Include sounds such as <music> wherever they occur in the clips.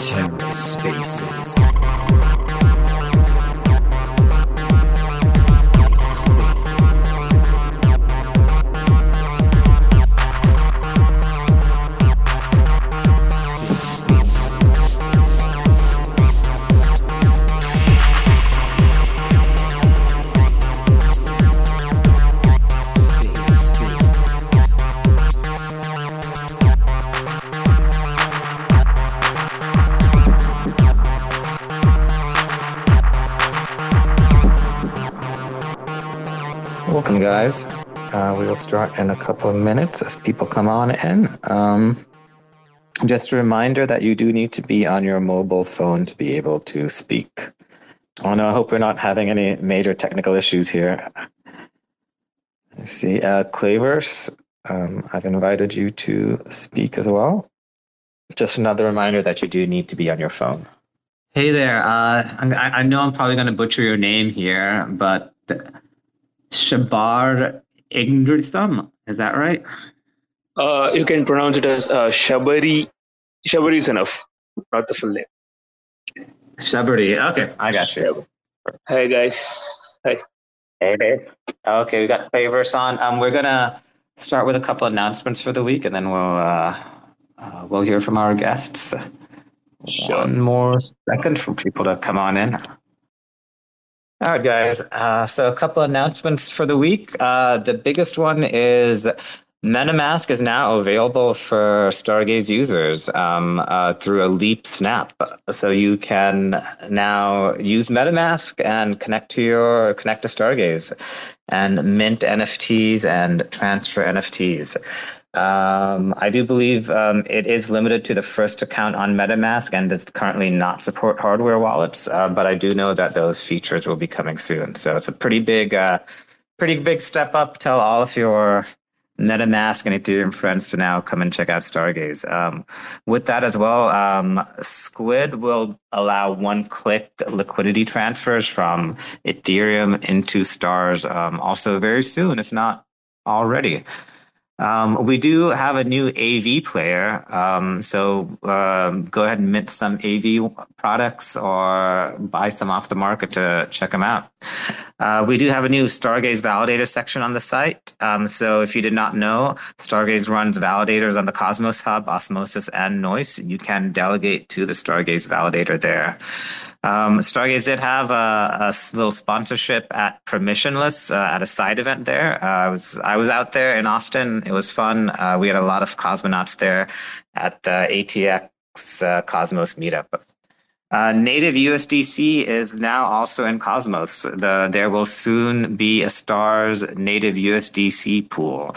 TerraSpaces. Welcome, start in a couple of minutes as people come on in. Um, just a reminder that you do need to be on your mobile phone to be able to speak. Oh no, I hope we're not having any major technical issues here. I see. Uh, Clayverse, um, I've invited you to speak as well. Just another reminder that you do need to be on your phone. Hey there. Uh, I, I know I'm probably going to butcher your name here, but Shabar Ingridtham, is that right? Uh, you can pronounce it as uh, Shabari. Shabari is enough, not the full name. Shabari. Okay, I got you. Hey guys. Hi. Hey, hey. Okay, we got Clayverse on. Um, we're gonna start with a couple announcements for the week, and then we'll uh, uh, we'll hear from our guests. Sure. One more second for people to come on in. All right, guys. Uh, so a couple announcements for the week. Uh, the biggest one is MetaMask is now available for Stargaze users um, uh, through a Leap Snap. So you can now use MetaMask and connect to your connect to Stargaze and mint NFTs and transfer NFTs. Um, I do believe um, it is limited to the first account on MetaMask and does currently not support hardware wallets. Uh, but I do know that those features will be coming soon. So it's a pretty big, uh, pretty big step up. Tell all of your MetaMask and Ethereum friends to now come and check out Stargaze. Um, with that as well, um, Squid will allow one-click liquidity transfers from Ethereum into Stars um, also very soon, if not already. Um, we do have a new AV player, um, so um, go ahead and mint some AV products or buy some off the market to check them out. Uh, we do have a new Stargaze validator section on the site. Um, so if you did not know, Stargaze runs validators on the Cosmos Hub, Osmosis, and Nois. You can delegate to the Stargaze validator there. Um, Stargaze did have a, a, little sponsorship at Permissionless uh, at a side event there. Uh, I was I was out there in Austin. It was fun. Uh, we had a lot of cosmonauts there at the ATX uh, Cosmos meetup. Uh, native USDC is now also in Cosmos. The, there will soon be a Stars native USDC pool.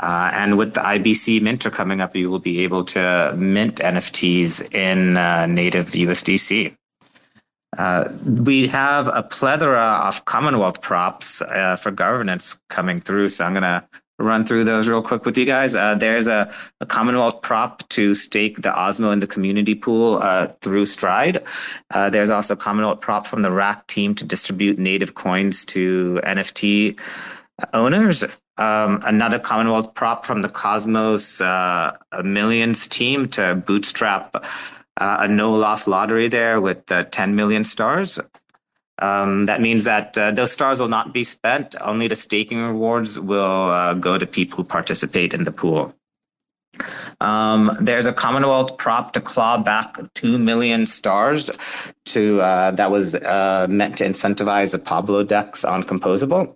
Uh, and with the IBC Minter coming up, you will be able to mint NFTs in uh, native USDC. Uh, we have a plethora of Commonwealth props uh, for governance coming through. So I'm going to run through those real quick with you guys. Uh, there's a, a, Commonwealth prop to stake the Osmo in the community pool uh, through Stride. Uh, there's also a Commonwealth prop from the RAC team to distribute native coins to NFT owners. Um, another Commonwealth prop from the Cosmos uh, Millions team to bootstrap uh, a no loss lottery there with uh, 10 million stars. Um, that means that uh, those stars will not be spent. Only the staking rewards will uh, go to people who participate in the pool. Um, there's a Commonwealth prop to claw back two million stars to uh, that was uh, meant to incentivize the Pablo DEX on Composable.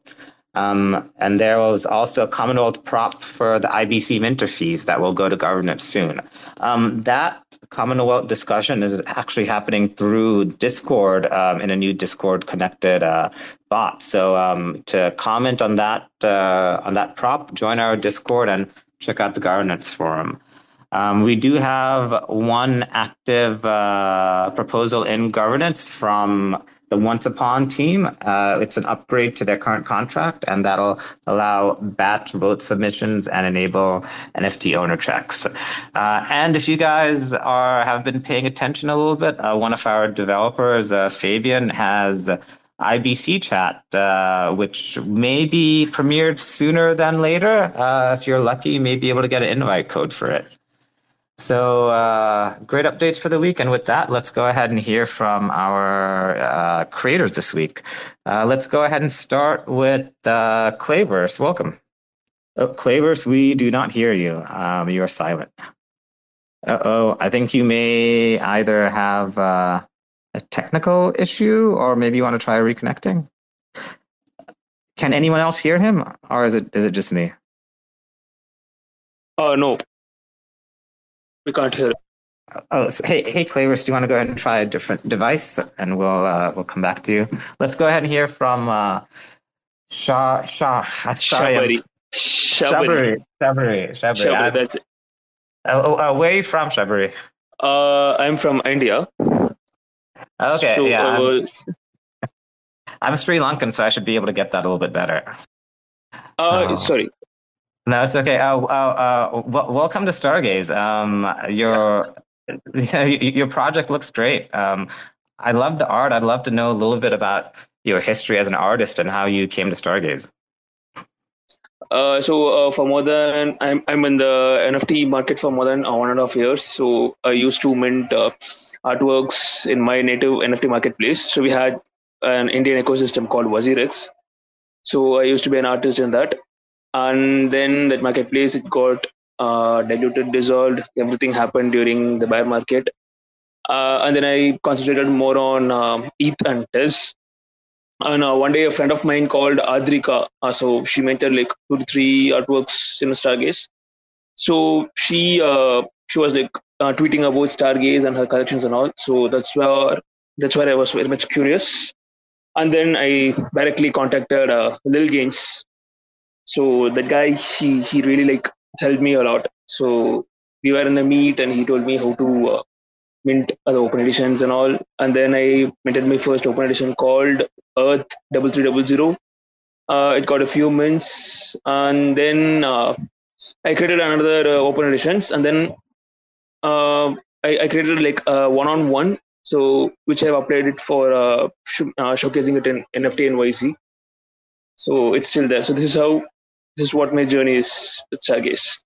Um, and there was also a Commonwealth prop for the IBC minter fees that will go to governance soon. Um, that Commonwealth discussion is actually happening through Discord um, in a new Discord connected uh, bot. So um, to comment on that uh, on that prop, join our Discord and check out the governance forum. Um, we do have one active uh, proposal in governance from the Once Upon team. Uh, it's an upgrade to their current contract, and that'll allow batch vote submissions and enable NFT owner checks. Uh, and if you guys are have been paying attention a little bit, uh, one of our developers, uh, Fabian, has IBC chat, uh, which may be premiered sooner than later. Uh, if you're lucky, you may be able to get an invite code for it. So uh, great updates for the week. And with that, let's go ahead and hear from our uh, creators this week. Uh, let's go ahead and start with uh, Clayverse. Welcome. Oh, Clayverse, we do not hear you. Um, you are silent. Uh oh, I think you may either have uh, a technical issue or maybe you want to try reconnecting. Can anyone else hear him or is it is it just me? Uh, no, we can't hear. Oh, so, hey, hey, Clayverse, do you want to go ahead and try a different device, and we'll uh, we'll come back to you. Let's go ahead and hear from uh, Shah Shah. I'm- Shabari. Shabari. Shabari, Shabari, that's it. oh, oh, uh, where are you from, Shabari? Uh, I'm from India. Okay, So, yeah, I'm, uh, I'm Sri Lankan, so I should be able to get that a little bit better. uh, So- sorry. No, it's okay. Uh, uh, uh, w- welcome to Stargaze. Um, your <laughs> your project looks great. Um, I love the art. I'd love to know a little bit about your history as an artist and how you came to Stargaze. Uh, so uh, for more than I'm I'm in the NFT market for more than one and a half years. So I used to mint uh, artworks in my native NFT marketplace. So we had an Indian ecosystem called WazirX. So I used to be an artist in that, and then that marketplace it got uh, diluted, dissolved. Everything happened during the bear market, uh, and then I concentrated more on um, ETH and TES. And uh, one day, a friend of mine called Adrika. Uh, so she mentored like two to three artworks in Stargaze. So she uh, she was like uh, tweeting about Stargaze and her collections and all. So that's where that's where I was very much curious. And then I directly contacted uh, Lil Gaines. So that guy, he he really like helped me a lot. So we were in the meet, and he told me how to uh, mint other open editions and all. And then I minted my first open edition called Earth double three double zero. Uh, it got a few mints, and then uh, I created another uh, open editions, and then uh, I, I created like a one-on-one, so which I've applied it for uh, uh, showcasing it in NFT NYC. So it's still there. So this is how this is what my journey is with Stargaze.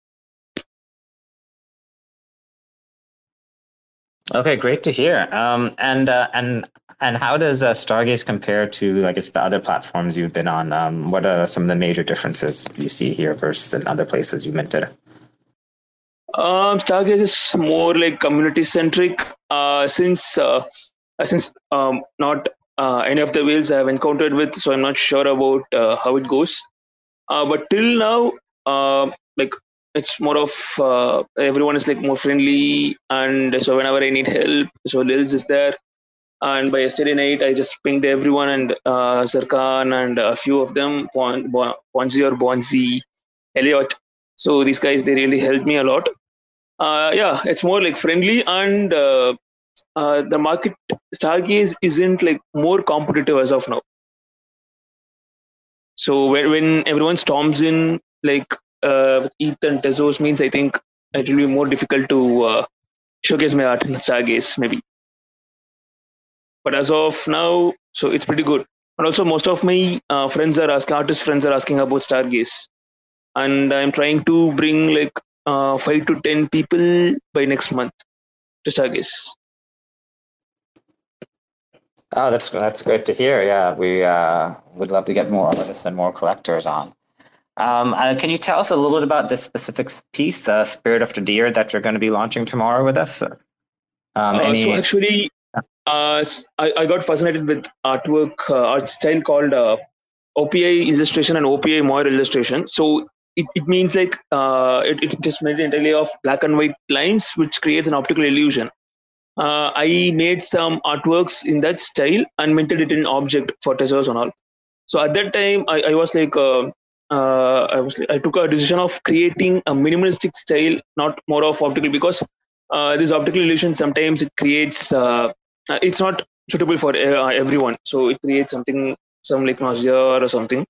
Okay, great to hear. Um, and uh, and and how does uh, Stargaze compare to, I guess, the other platforms you've been on? Um, what are some of the major differences you see here versus in other places you minted? Um, Stargaze is more like community centric. Uh, since uh, since um, not uh, any of the whales I have encountered with, so I'm not sure about uh, how it goes. Uh, but till now, uh, like it's more of uh, everyone is like more friendly, and so whenever I need help, so Lils is there. And by yesterday night, I just pinged everyone and uh, Zarkan and a few of them, Pon- Bon- Ponzi or Bonzi, Elliot. So these guys, they really helped me a lot uh, yeah, it's more like friendly and uh, the market Stargaze isn't like more competitive as of now. So when, when everyone storms in like uh, ETH and Tezos means I think it will be more difficult to uh, showcase my art in Stargaze maybe. But as of now, so it's pretty good. And also most of my uh, friends are asking, artist friends are asking about Stargaze. And I'm trying to bring like uh, five to ten people by next month to Stargaze. Oh, that's that's great to hear. Yeah, we uh, would love to get more artists and more collectors on. Um, uh, can you tell us a little bit about this specific piece, uh, "Spirit of the Deer," that you're going to be launching tomorrow with us? Um, Uh, any? So actually, uh, I, I got fascinated with artwork, uh, art style called uh, OPI illustration and OPI Moir illustration. So it, it means like uh, it, it just made entirely of black and white lines, which creates an optical illusion. Uh, I made some artworks in that style and minted it in objkt for Tezos and all. So at that time, I, I was like, uh, uh, I was I took a decision of creating a minimalistic style, not more of optical, because uh, this optical illusion sometimes it creates uh, uh, it's not suitable for everyone. So it creates something some like nausea or something.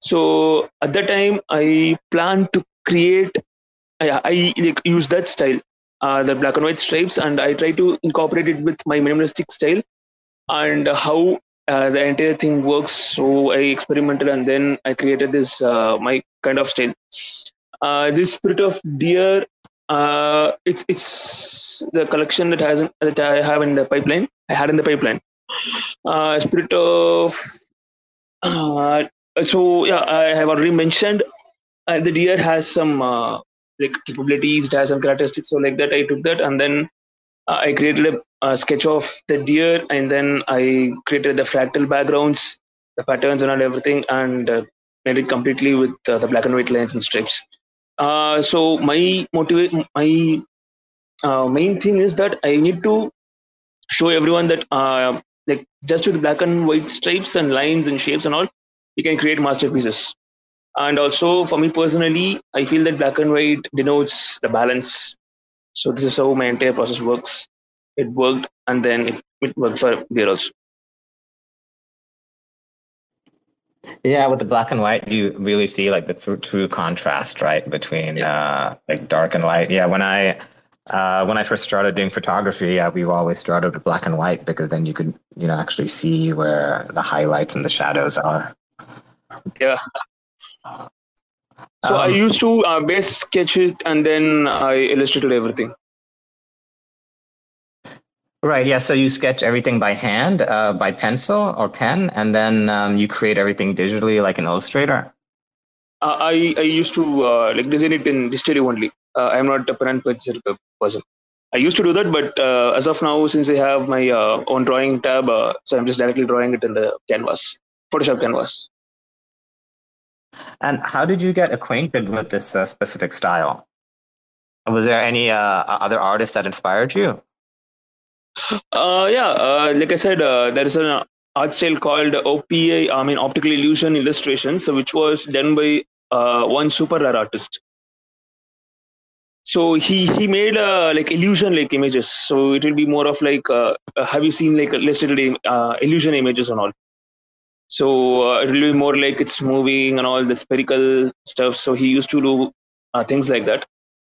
So at that time i planned to create i, I like use that style uh, the black and white stripes and i try to incorporate it with my minimalistic style and how uh, the entire thing works. So I experimented and then I created this uh, my kind of style. Uh, this spirit of deer, uh, it's it's the collection that has that I have in the pipeline. I had in the pipeline. Uh, spirit of so yeah, I have already mentioned the deer has some like capabilities. It has some characteristics. So like that, I took that and then uh, I created a, a, sketch of the deer, and then I created the fractal backgrounds, the patterns, and all everything, and uh, made it completely with uh, the black and white lines and stripes. Uh, so my motivate, my uh, main thing is that I need to show everyone that uh, like just with black and white stripes and lines and shapes and all, you can create masterpieces. And also for me personally, I feel that black and white denotes the balance so this is how my entire process works. It worked, and then it, it worked for beer also. Yeah, with the black and white, you really see like the true, true contrast, right, between yeah. uh, like dark and light. Yeah, when I uh, when I first started doing photography, yeah, we always started with black and white because then you could you know actually see where the highlights and the shadows are. Yeah. So um, I used to uh, base sketch it and then I illustrated everything. Right. Yeah. So you sketch everything by hand, uh, by pencil or pen, and then um, you create everything digitally, like an Illustrator. Uh, I I used to uh, like design it in digitally only. Uh, I'm not a pen and pencil person. I used to do that, but uh, as of now, since I have my own drawing tab, so I'm just directly drawing it in the canvas, Photoshop canvas. And how did you get acquainted with this uh, specific style? Was there any uh, other artists that inspired you? Uh, yeah, uh, like I said, uh, there is an art style called OPA, I mean optical illusion illustration, so which was done by uh, one SuperRare artist. So he he made uh, like illusion like images. So it will be more of like uh, have you seen like listed uh, illusion images and all? So uh, it will be more like it's moving and all the spherical stuff. So he used to do uh, things like that.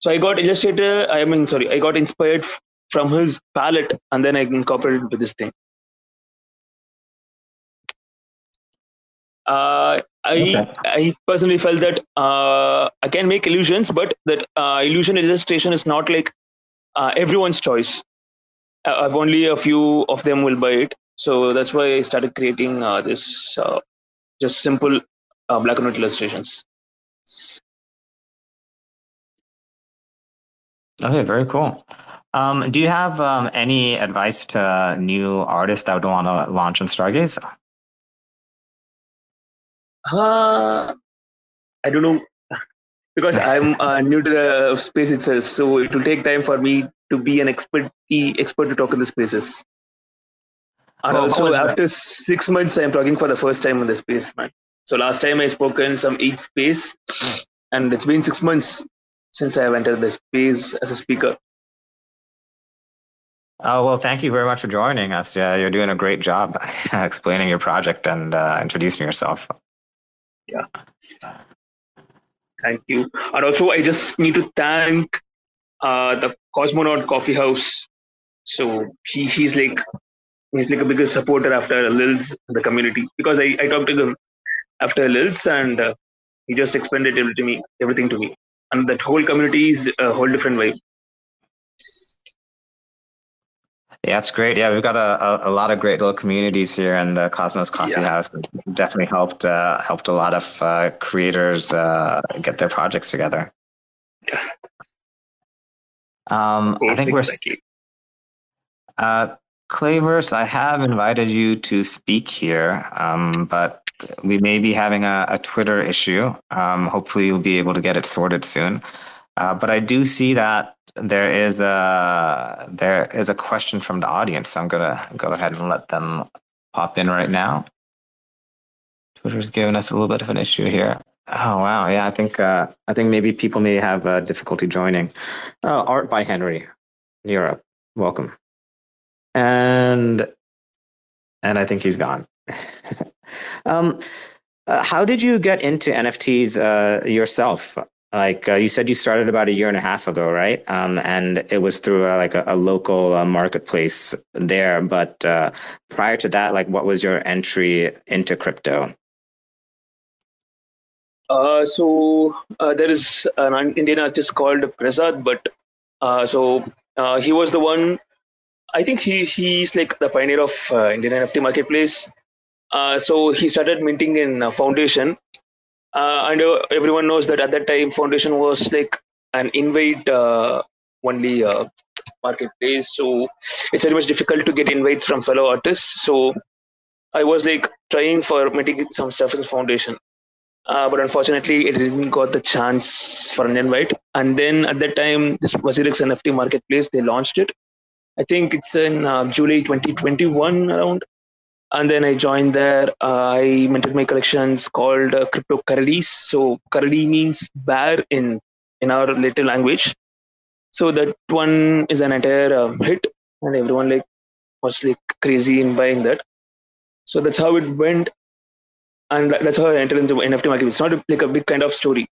So I got illustrator. I mean, sorry, I got inspired from his palette, and then I incorporated into this thing. Uh, I okay. I personally felt that uh, I can make illusions, but that uh, illusion illustration is not like uh, everyone's choice. Uh, I've only a few of them will buy it, so that's why I started creating uh, this uh, just simple uh, black and white illustrations. Okay, very cool. Um, do you have um, any advice to new artists that would want to launch on Stargaze? Uh, I don't know <laughs> because I'm uh, new to the space itself, so it will take time for me to be an expert expert to talk in the spaces. And also, after six months, I'm talking for the first time in the space, man. So last time I spoke in some eight space, and it's been six months since I have entered the space as a speaker. Oh, well, thank you very much for joining us. Yeah, you're doing a great job <laughs> explaining your project and uh, introducing yourself. Yeah. Thank you. And also, I just need to thank uh, the Cosmonaut Coffee House. So he, he's like he's like a biggest supporter after Lils the community because I, I talked to him after Lils and uh, he just explained it to me everything to me and that whole community is a whole different vibe. Yeah, it's great. Yeah, we've got a, a, a, lot of great little communities here, and the Cosmos Coffee yeah. House definitely helped uh, helped a lot of uh, creators uh, get their projects together. Yeah. Um, I think we're. Uh, Clayverse, I have invited you to speak here, um, but we may be having a, a Twitter issue. Um, hopefully, you'll be able to get it sorted soon. Uh, but I do see that there is a there is a question from the audience. So I'm gonna go ahead and let them pop in right now. Twitter's giving us a little bit of an issue here. Oh wow, yeah, I think uh, I think maybe people may have uh, difficulty joining. Uh, Art by Harry, Europe, welcome and and I think he's gone. <laughs> um, uh, how did you get into NFTs uh, yourself? like uh, you said you started about a year and a half ago right um, and it was through a, like a, a local uh, marketplace there but uh, prior to that like what was your entry into crypto uh, so uh, there is an indian artist called prasad but uh, so uh, he was the one i think he he's like the pioneer of indian nft marketplace. So he started minting in foundation. Uh, and uh, everyone knows that at that time foundation was like an invite uh, only uh, marketplace. So it's very much difficult to get invites from fellow artists. So i was like trying for minting some stuff in foundation. Uh, but unfortunately it didn't got the chance for an invite. And then at that time this WazirX nft marketplace they launched it i think it's in uh, july 2021 around and then I joined there. Uh, I minted my collections called uh, Crypto Karalis. So Karali means bear in in our little language. So that one is an entire uh, hit, and everyone like was like crazy in buying that. So that's how it went, and that's how I entered into NFT market. It's not like a big kind of story.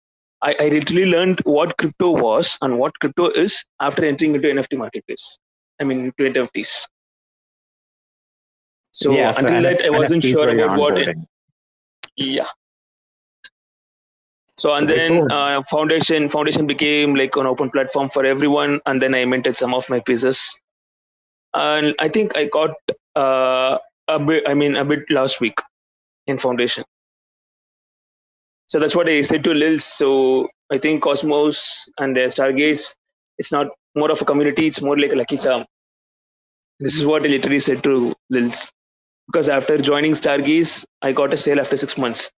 I, I literally learned what crypto was and what crypto is after entering into NFT marketplace. I mean, into NFTs. So yeah, so until that, I wasn't sure about what. It, yeah. So and then uh, foundation foundation became like an open platform for everyone, and then I minted some of my pieces, and I think I got uh, a bit. I mean, a bit last week in foundation. So that's what I said to Lils. So I think Cosmos and uh, Stargaze, it's not more of a community; it's more like a lucky charm. This is what I literally said to Lils because after joining Stargaze, I got a sale after six months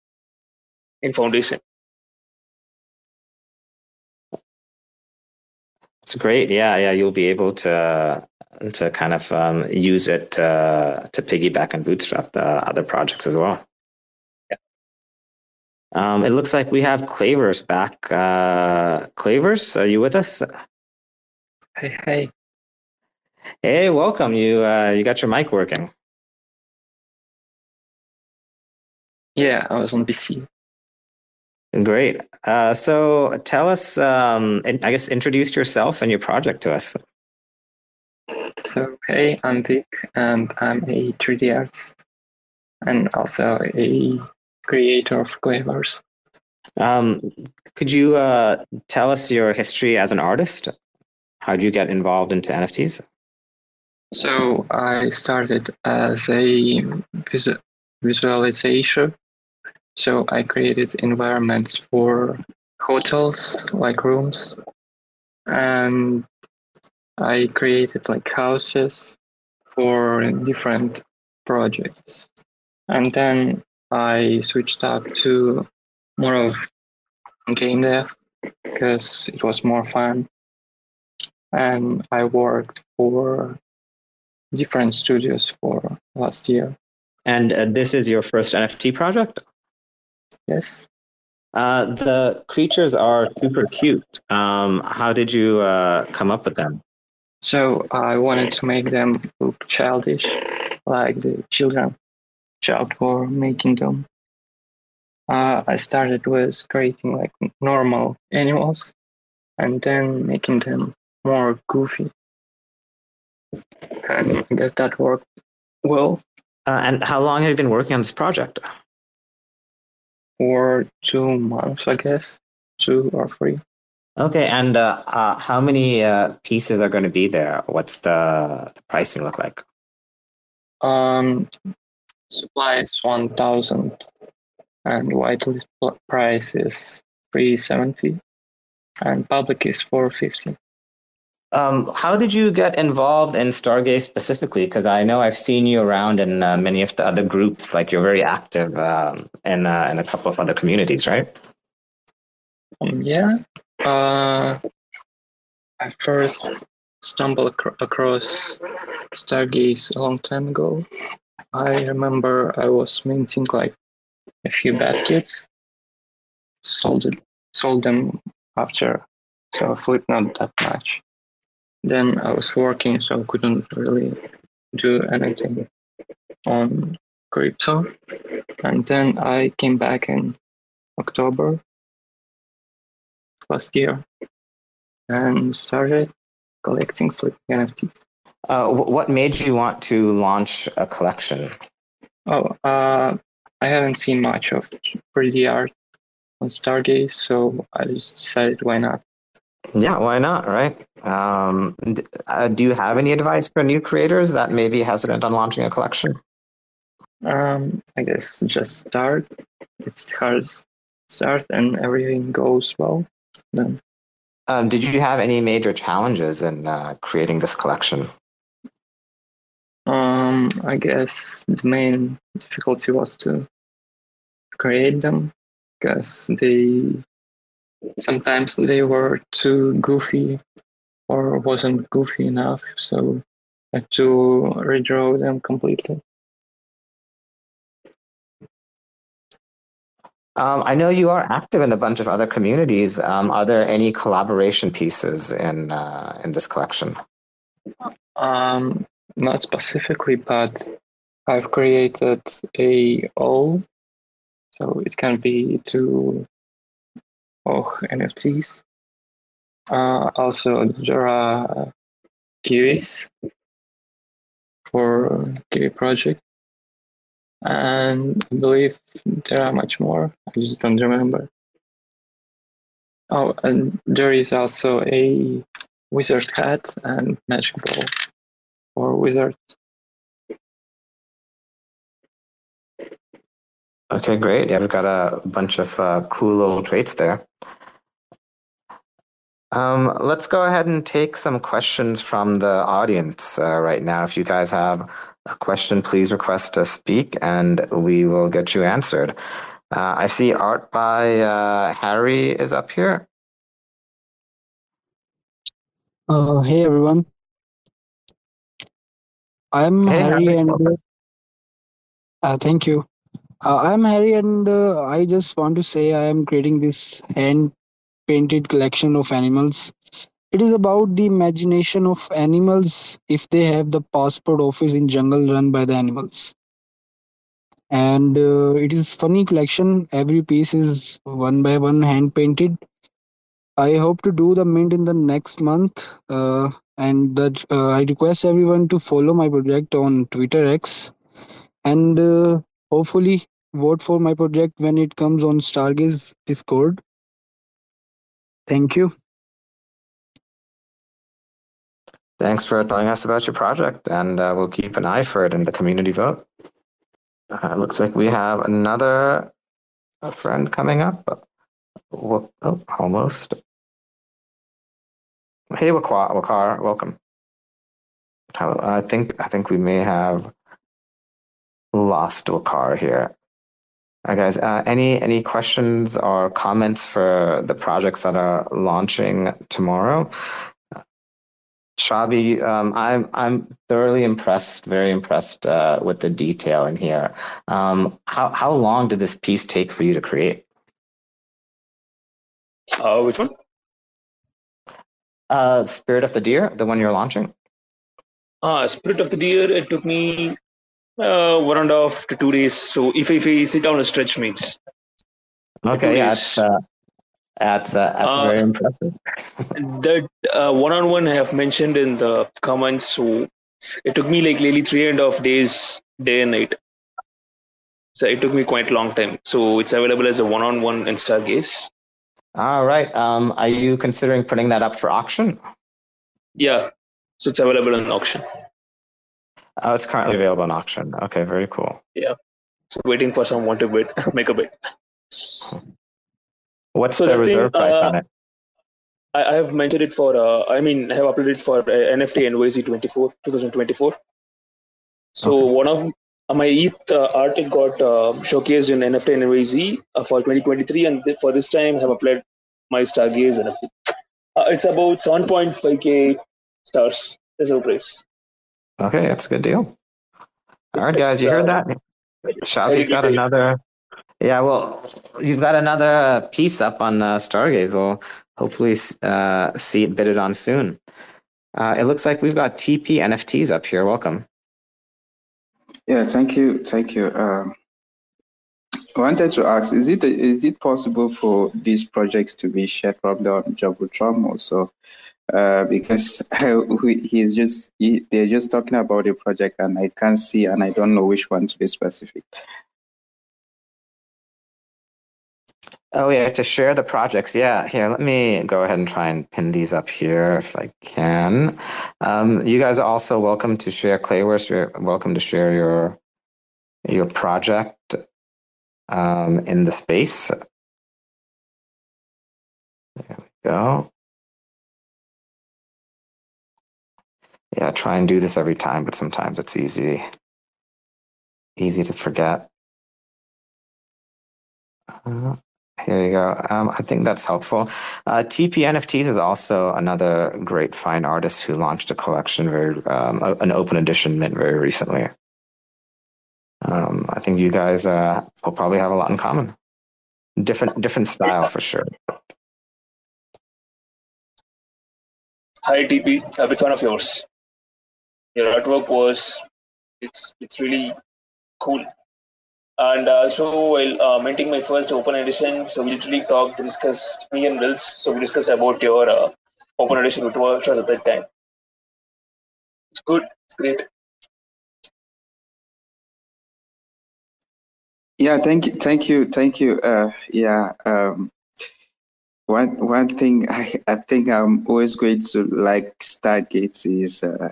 in Foundation. It's great. Yeah, yeah. You'll be able to to kind of um, use it uh, to piggyback and bootstrap the other projects as well. Yeah. Um, it looks like we have Clayverse back. Uh, Clayverse, are you with us? Hey, hey. Hey, welcome. You uh, you got your mic working. Yeah, I was on PC. Great. Uh, so tell us, um, I guess, introduce yourself and your project to us. So, hey, I'm Vic, and I'm a 3D artist and also a creator of Clayverse. Um, could you uh, tell us your history as an artist? How did you get involved into NFTs? So, I started as a visualization so I created environments for hotels, like rooms, and I created like houses for different projects. And then I switched up to more of game dev because it was more fun. And I worked for different studios for last year. And uh, this is your first NFT project? Yes. Uh, the creatures are super cute. Um, how did you uh, come up with them? So I wanted to make them look childish, like the children child for making them. Uh, I started with creating like normal animals and then making them more goofy. And I guess that worked well. Uh, and how long have you been working on this project? for two months, I guess, two or three. Okay, and uh, uh, how many uh, pieces are going to be there? What's the, the pricing look like? Um, supply is one thousand, and whitelist price is three seventy, and public is four fifty. Um, how did you get involved in Stargaze specifically? Because I know I've seen you around in uh, many of the other groups. Like you're very active um, in uh, in a couple of other communities, right? Um, yeah. Uh, I first stumbled ac- across Stargaze a long time ago. I remember I was minting like a few bad kits, sold it, sold them after, so flip not that much. Then I was working, so I couldn't really do anything on crypto. And then I came back in October. last year and started collecting flipping NFTs. Uh, what made you want to launch a collection? Oh, uh, I haven't seen much of 3D art on Stargaze, so I just decided why not. Yeah, why not, right? Um, d- uh, do you have any advice for new creators that may be hesitant on launching a collection? Um, I guess just start. It's the hardest start, and everything goes well. Then, Um, did you have any major challenges in uh, creating this collection? um, I guess the main difficulty was to create them because they sometimes they were too goofy or wasn't goofy enough, so I had to redraw them completely. Um, I know you are active in a bunch of other communities. Um, are there any collaboration pieces in uh, in this collection? Um, not specifically, but I've created a all, so it can be to oh NFTs. Uh, also, there are Kiwis for Kiwi project, and I believe there are much more. I just don't remember. Oh, and there is also a wizard hat and magic ball for wizards. Okay, great. Yeah, we've got a bunch of uh, cool little traits there. Um, let's go ahead and take some questions from the audience uh, right now. If you guys have a question, please request to speak and we will get you answered. Uh, I see art by uh, Harry is up here. Uh, hey everyone. I'm Hey, Harry Harry, and uh, thank you. Uh, I'm Harry and uh, I just want to say I am creating this hand painted collection of animals. It is about the imagination of animals if they have the passport office in jungle run by the animals. And uh, it is funny collection. Every piece is one by one hand painted. I hope to do the mint in the next month. Uh, and that uh, I request everyone to follow my project on Twitter X and uh, hopefully vote for my project when it comes on Stargaze Discord. Thank you. Thanks for telling us about your project, and uh, we'll keep an eye for it in the community vote. Uh, looks like we have another a friend coming up. Oh, almost. Hey, Wakar, Wakar, welcome. I think I think we may have lost Wakar here. All right, guys. Uh, any any questions or comments for the projects that are launching tomorrow? Shabi, um, I'm I'm thoroughly impressed, very impressed uh, with the detail in here. Um, how how long did this piece take for you to create? Uh, which one? Uh, Spirit of the Deer, the one you're launching. Ah, Spirit of the Deer. It took me uh, one and a half to two days. So if if I sit down a stretch means Okay, yeah, that's uh, that's uh, that's Uh, very impressive. that uh, one-on-one I have mentioned in the comments. So it took me like nearly three and a half days, day and night. So it took me quite a long time. So it's available as a one-on-one in Stargaze. All right. Um, are you considering putting that up for auction? Yeah, so it's available in auction. Oh, it's currently available on auction. Okay, very cool. Yeah. So waiting for someone to bid, make a bid. What's So the the thing, reserve price uh, on it? I, I have mentioned it for. Uh, I mean, I have uploaded it for uh, NFT NYC 24 2024. So Okay. one of my ETH uh, art got uh, showcased in NFT NYC uh, for 2023, and th- for this time I have applied my Stargaze NFT. Uh, it's about 7.5k stars reserve price. Okay, that's a good deal. All It's- right, guys, it's, you heard that? Shabi's got another. Yeah, well, you've got another piece up on uh, Stargaze. We'll hopefully uh, see it bidded on soon. Uh, it looks like we've got TP NFTs up here. Welcome. Yeah, thank you, thank you. Um, wanted to ask: Is it is it possible for these projects to be shared probably on Jumbotron also? Uh, because <laughs> he's just he, they're just talking about a project and I can't see and I don't know which one to be specific. Oh yeah, to share the projects. Yeah, here. Let me go ahead and try and pin these up here if I can. Um, you guys are also welcome to share Clayverse. You're welcome to share your your project um, in the space. There we go. Yeah, try and do this every time, but sometimes it's easy easy to forget. Uh, here you go. Um, I think that's helpful. Uh, TP NFTs is also another great fine artist who launched a collection, very um, an open edition mint very recently. Um, I think you guys uh, will probably have a lot in common. Different different style for sure. Hi TP, a big fan of yours. Your artwork was it's it's really cool and also while uh, minting my first open edition, so we literally talked, discussed me and Wills. So we discussed about your uh, open edition, which was at that time. It's good. It's great. Yeah, thank you, thank you, thank you. Uh, yeah, um, one one thing I, I think I'm always going to like Stargaze is uh,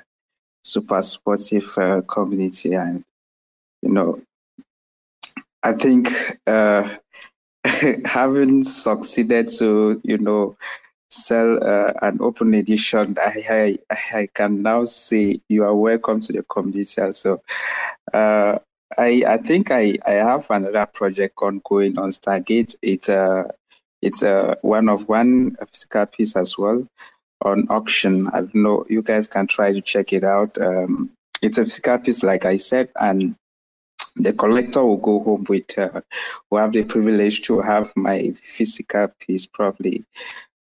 super supportive uh, community, and you know I think uh, <laughs> having succeeded to, you know, sell uh, an open edition, I, I, I can now say you are welcome to the community. So uh, I I think I, I have another project ongoing on Stargaze. It's uh, it's uh, one of one physical piece as well on auction. I don't know. You guys can try to check it out. Um, it's a physical piece, like I said, and the collector will go home with uh, will have the privilege to have my physical piece probably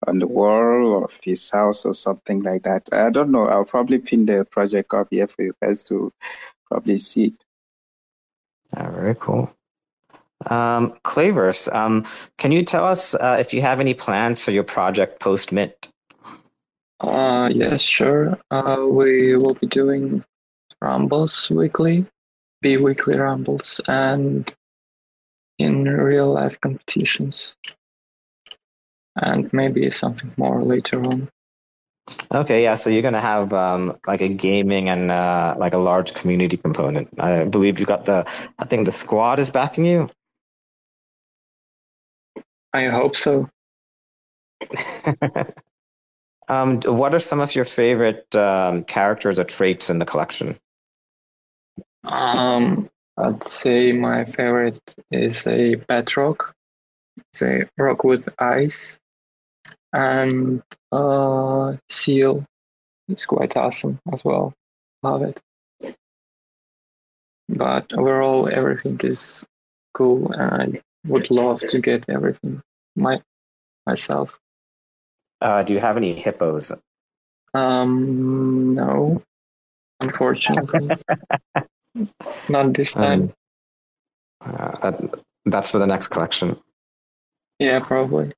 on the wall of his house or something like that. I don't know. I'll probably pin the project up here for you guys to probably see it. Yeah, very cool. Um, Clayverse, um, can you tell us uh, if you have any plans for your project post mint? Uh, yes, sure. Uh, we will be doing rumbles weekly be weekly rumbles and in real life competitions. And maybe something more later on. Okay yeah so you're going to have um, like a gaming and uh, like a large community component. I believe you got the i think the squad is backing you? I hope so <laughs> um, what are some of your favorite um, characters or traits in the collection um, I'd say my favorite is a bedrock. It's a rock with eyes, and uh, seal. It's quite awesome as well. Love it. But overall, everything is cool, and I would love to get everything my myself. Uh, do you have any hippos? Um, no, unfortunately. <laughs> Not this time. Um, uh, that, that's for the next collection. Yeah, probably.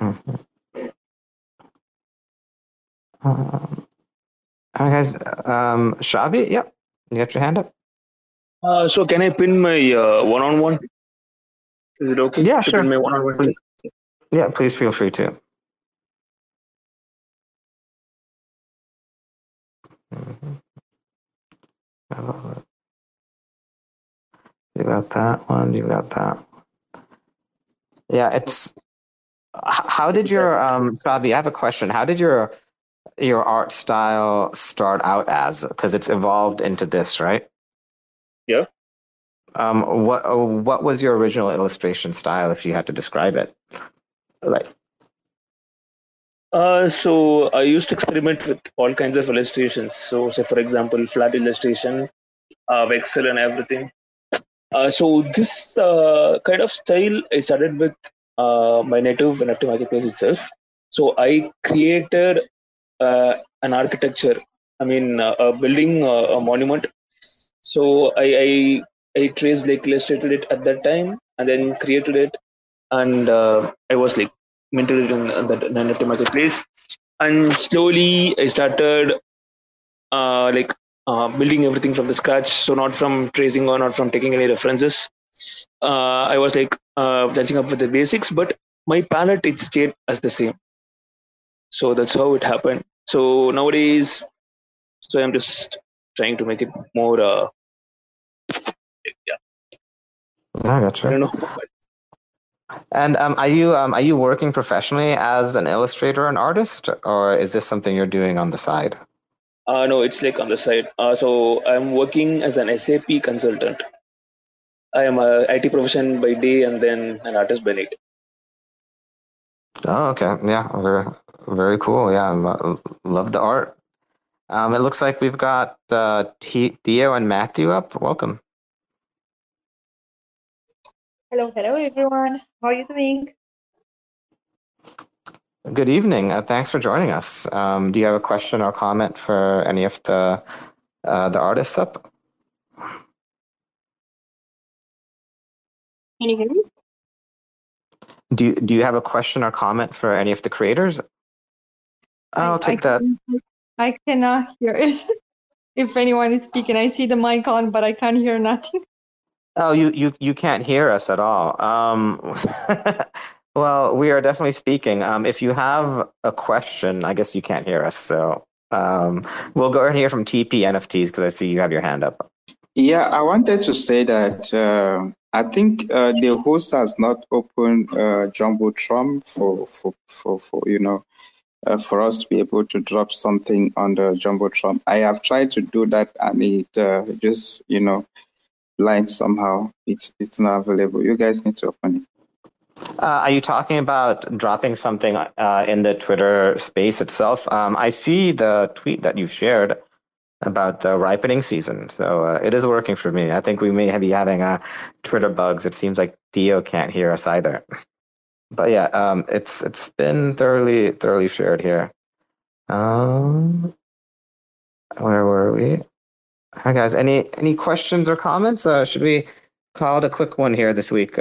Mm-hmm. Um, hi guys, um, Shabi, yep, you got your hand up. Uh, so can I pin my uh, one-on-one? Is it okay? Yeah, sure. Pin my one-on-one. Yeah, please feel free to. Mm-hmm. You got that one. You got that. Yeah, it's. How did your um, Fabi? I have a question. How did your your art style start out as? Because it's evolved into this, right? Yeah. Um, what what was your original illustration style, if you had to describe it? Like. Uh, so I used to experiment with all kinds of illustrations. So, say for example, flat illustration, uh, vexel, and everything. Uh, so this uh, kind of style I started with uh, my native NFT marketplace itself. So I created uh, an architecture. I mean, uh, a building, a monument. So I, I I traced like illustrated it at that time and then created it, and I was like in the, the NFT marketplace. And slowly I started uh, like uh, building everything from the scratch. So not from tracing or not from taking any references. Uh, I was like uh, catching up with the basics, but my palette it stayed as the same. So that's how it happened. So nowadays, so I'm just trying to make it more. Uh, yeah, I I gotcha. don't know. And um, are you um, are you working professionally as an illustrator and artist, or is this something you're doing on the side? Uh, no, it's like on the side. Uh, so I'm working as an SAP consultant. I am a IT profession by day and then an artist by night. Oh, okay. Yeah, very, very cool. Yeah, lo- love the art. Um, it looks like we've got uh, T- Theo and Matthew up. Welcome. Hello, hello everyone. How are you doing? Good evening. Uh, thanks for joining us. Um, do you have a question or comment for any of the uh, the artists up? Can you hear me? Do you, do you have a question or comment for any of the creators? I'll I- take I that. can- I cannot hear it. <laughs> if anyone is speaking, I see the mic on, but I can't hear nothing. Oh, you you you can't hear us at all. Um, <laughs> well, we are definitely speaking. Um, if you have a question, I guess you can't hear us. So um, we'll go and hear from TP NFTs because I see you have your hand up. Yeah, I wanted to say that uh, I think uh, the host has not opened uh, Jumbotron for, for, for, for you know, uh, for us to be able to drop something on the Jumbotron. I have tried to do that and it uh, just, you know, blind somehow. It's it's not available. You guys need to open it. Uh, are you talking about dropping something uh, in the Twitter space itself? Um, I see the tweet that you've shared about the ripening season, so uh, it is working for me. I think we may be having uh, Twitter bugs. It seems like Theo can't hear us either. But yeah, um, it's it's been thoroughly thoroughly shared here. Um, where were we? Hi guys, any any questions or comments? Uh, should we call it a quick one here this week?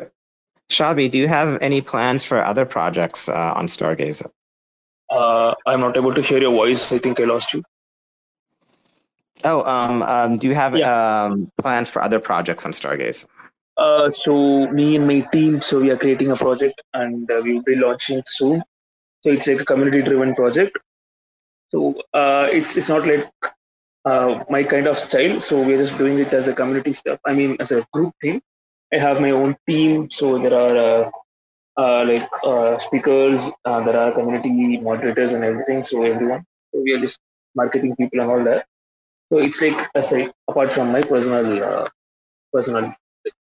Shabi, do you have any plans for other projects uh, on Stargaze? Uh, I'm not able to hear your voice. I think I lost you. Oh, um, um, do you have Yeah. um, plans for other projects on Stargaze? Uh, so me and my team, so we are creating a project and uh, we will be launching soon. So it's like a community-driven project. So uh, it's it's not like uh, my kind of style. So we're just doing it as a community stuff. I mean, as a group thing. I have my own team. So there are uh, uh, like uh, speakers, there are community moderators and everything. So everyone. So we are just marketing people and all that. So it's like aside apart from my personal personal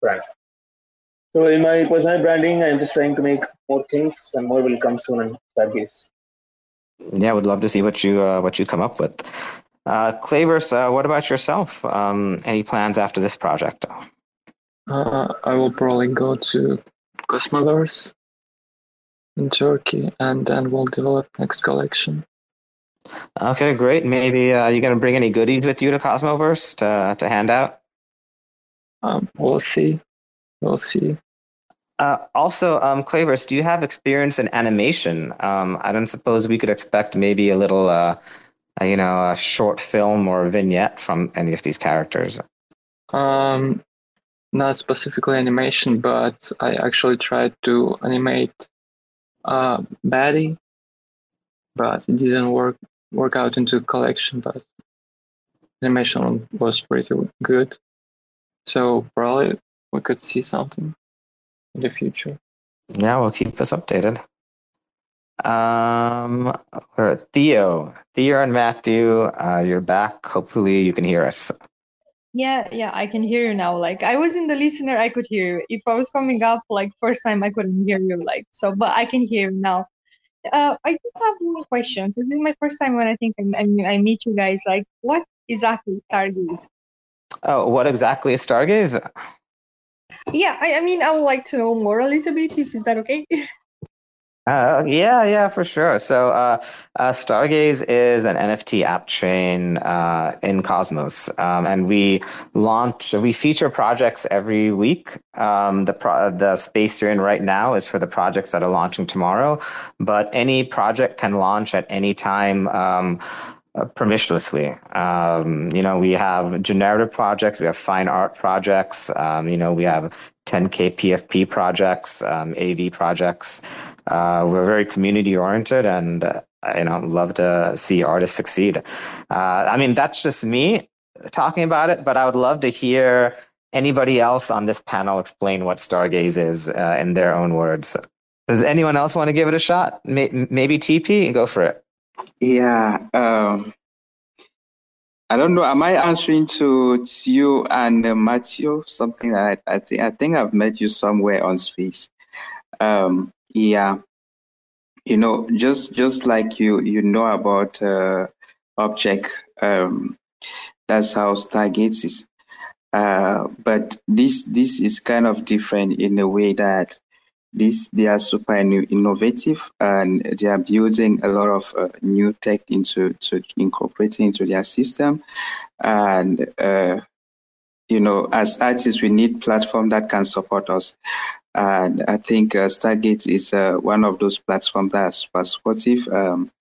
brand. So in my personal branding, I'm just trying to make more things, and more will come soon in Stargaze. Yeah, I would love to see what you uh, what you come up with. Uh, Clayverse, uh, what about yourself? Um, any plans after this project? Uh, I will probably go to Cosmoverse in Turkey, and then we'll develop next collection. Okay, great. Maybe uh, you're gonna bring any goodies with you to Cosmoverse to to hand out? Um, we'll see. We'll see. Uh, also, um, Clayverse, do you have experience in animation? Um, I don't suppose we could expect maybe a little, uh, uh, you know, a short film or a vignette from any of these characters. Um, not specifically animation, but I actually tried to animate uh, Batty, but it didn't work work out into collection. But animation was pretty good, so probably we could see something in the future. Yeah, we'll keep us updated. Um, we're Theo, Theo and Matthew, uh, you're back. Hopefully, you can hear us. Yeah, yeah, I can hear you now. Like I was in the listener, I could hear you. If I was coming up like first time, I couldn't hear you. Like so, but I can hear you now. Uh, I do have one question. This is my first time when I think I, I, I meet you guys. Like, what exactly Stargaze? Oh, what exactly is Stargaze? Yeah, I, I mean, I would like to know more a little bit. If is that okay? <laughs> Uh, yeah, yeah, for sure. So, uh, uh, Stargaze is an NFT app chain uh, in Cosmos, um, and we launch, we feature projects every week. Um, the pro- the space you're in right now is for the projects that are launching tomorrow, but any project can launch at any time. Um, uh, permissionlessly. Um, you know, we have generative projects, we have fine art projects, um, you know, we have 10K PFP projects, um, AV projects. Uh, we're very community oriented and, uh, you know, love to see artists succeed. Uh, I mean, that's just me talking about it, but I would love to hear anybody else on this panel explain what Stargaze is in their own words. Does anyone else want to give it a shot? Maybe TP? And go for it. Yeah. Um, I don't know. Am I answering to, to you and uh, Matthew? Something that I, I think I think I've met you somewhere on space. Um, yeah. You know, just just like you you know about uh, objkt. Um, that's how Stargaze is. Uh, but this this is kind of different in a way that this they are super innovative and they are building a lot of uh, new tech into to incorporating into their system. And uh, you know as artists we need platform that can support us. And i think uh, stargaze is uh, one of those platforms that are super supportive um,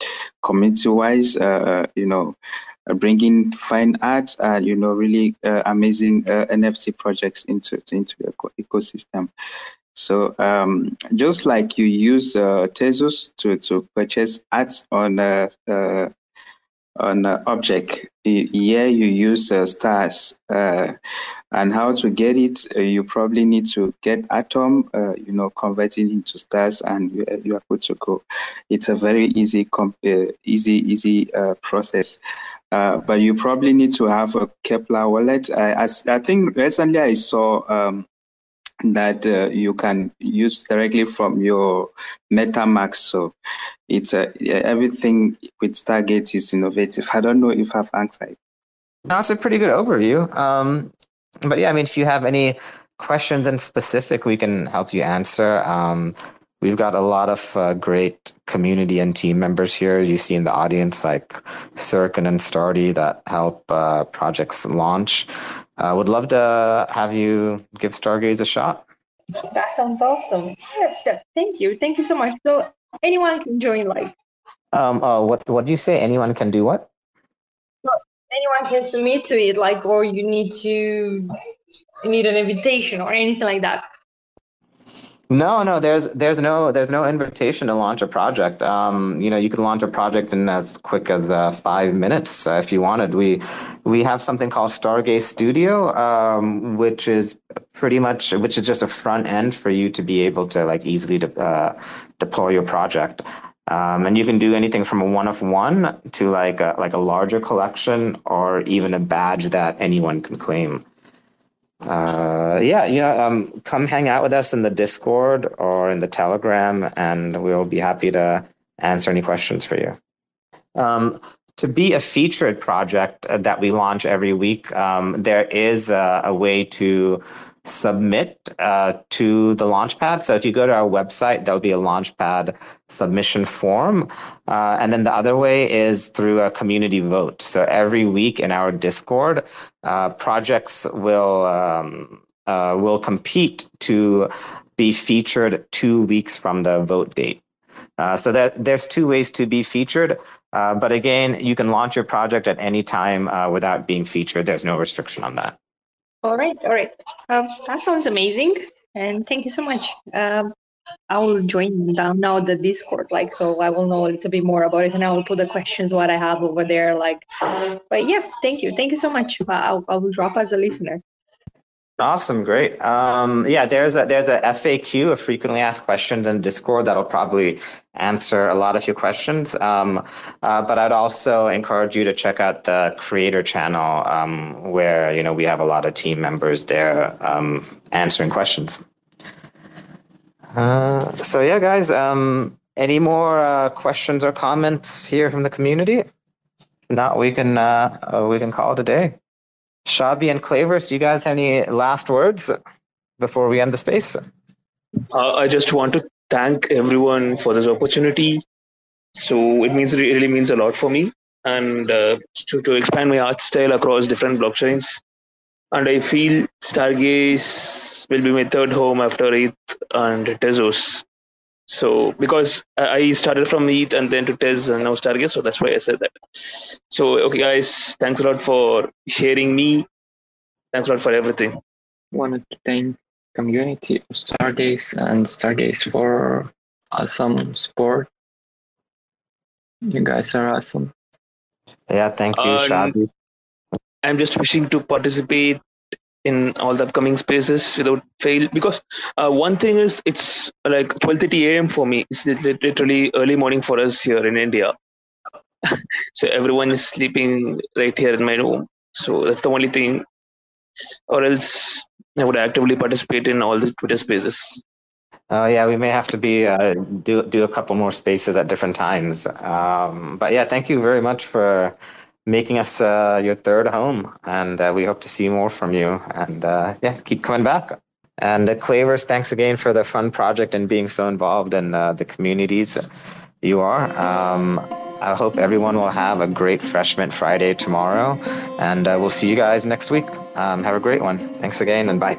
community wise uh, you know bringing fine art and you know really amazing nft projects into into the ecosystem so um, just like you use uh, Tezos to, to purchase art on a, uh, on an objkt, here you use uh, stars. Uh, and how to get it, uh, you probably need to get Atom, uh, you know, converting into stars, and you, you, are good to go. It's a very easy, easy, easy process. but you probably need to have a Keplr wallet. I, I think recently I saw um, that uh, you can use directly from your MetaMask. So it's uh, everything with Stargaze is innovative. I don't know if I've answered. That's a pretty good overview. Um, but yeah, I mean, if you have any questions in specific, we can help you answer. Um, we've got a lot of uh, great community and team members here. You see in the audience like Sirkin and Stardy that help uh, projects launch. Uh, would love to have you give Stargaze a shot. That sounds awesome. Yeah, thank you. Thank you so much. So anyone can join like um uh, what what do you say anyone can do what anyone can submit to it like or you need to you need an invitation or anything like that no, no, there's there's no there's no invitation to launch a project. Um, you know, you can launch a project in as quick as uh, five minutes uh, if you wanted. We we have something called Stargaze Studio, um, which is pretty much which is just a front end for you to be able to like easily de- uh, deploy your project. Um, and you can do anything from a one of one to like a, like a larger collection or even a badge that anyone can claim uh, yeah, you know, um, come hang out with us in the Discord or in the Telegram, and we'll be happy to answer any questions for you. Um, to be a featured project that we launch every week, um, there is a, a, way to submit uh, to the Launchpad. So if you go to our website, there'll be a Launchpad submission form. Uh, and then the other way is through a community vote. So every week in our Discord, uh, projects will um, uh, will compete to be featured two weeks from the vote date. Uh, so that there's two ways to be featured. Uh, but again, you can launch your project at any time without being featured. There's no restriction on that. All right, all right. Um, that sounds amazing, and thank you so much. Um, I will join down now the Discord, like so I will know a little bit more about it, and I will put the questions what I have over there, like. But yeah, thank you, thank you so much. I, I will drop as a listener. Awesome, great. Um, yeah, there's a there's a FAQ, a frequently asked questions in Discord that'll probably answer a lot of your questions. Um, uh, but I'd also encourage you to check out the creator channel um, where you know we have a lot of team members there um, answering questions. Uh, so yeah, guys, um, any more uh, questions or comments here from the community? If not, we can uh, we can call it a day. Shabi and Clayverse, do you guys have any last words before we end the space? Uh, I just want to thank everyone for this opportunity. So it means it really means a lot for me, and uh, to to expand my art style across different blockchains. And I feel Stargaze will be my third home after ETH and Tezos. So because I I started from ETH and then to Tez and now Stargaze, so that's why I said that. So okay, guys, thanks a lot for hearing me. Thanks a lot for everything. Wanted to thank community of Stargaze and Stargaze for awesome support. You guys are awesome. Yeah, thank you, Um, Shabi. I'm just wishing to participate in all the upcoming spaces without fail because uh, one thing is it's like 12:30 a.m. for me. It's lit- lit- literally early morning for us here in India. <laughs> so everyone is sleeping right here in my room. So that's the only thing. Or else I would actively participate in all the Twitter spaces. Oh yeah, we may have to be uh, do do a couple more spaces at different times. Um, but yeah, thank you very much for making us uh, your third home, and uh, we hope to see more from you. And uh, yeah, keep coming back. And uh, Clayverse, thanks again for the fun project and being so involved in uh, the communities you are. Um, I hope everyone will have a great Freshman Friday tomorrow, and uh, we'll see you guys next week. Um, have a great one. Thanks again, and bye.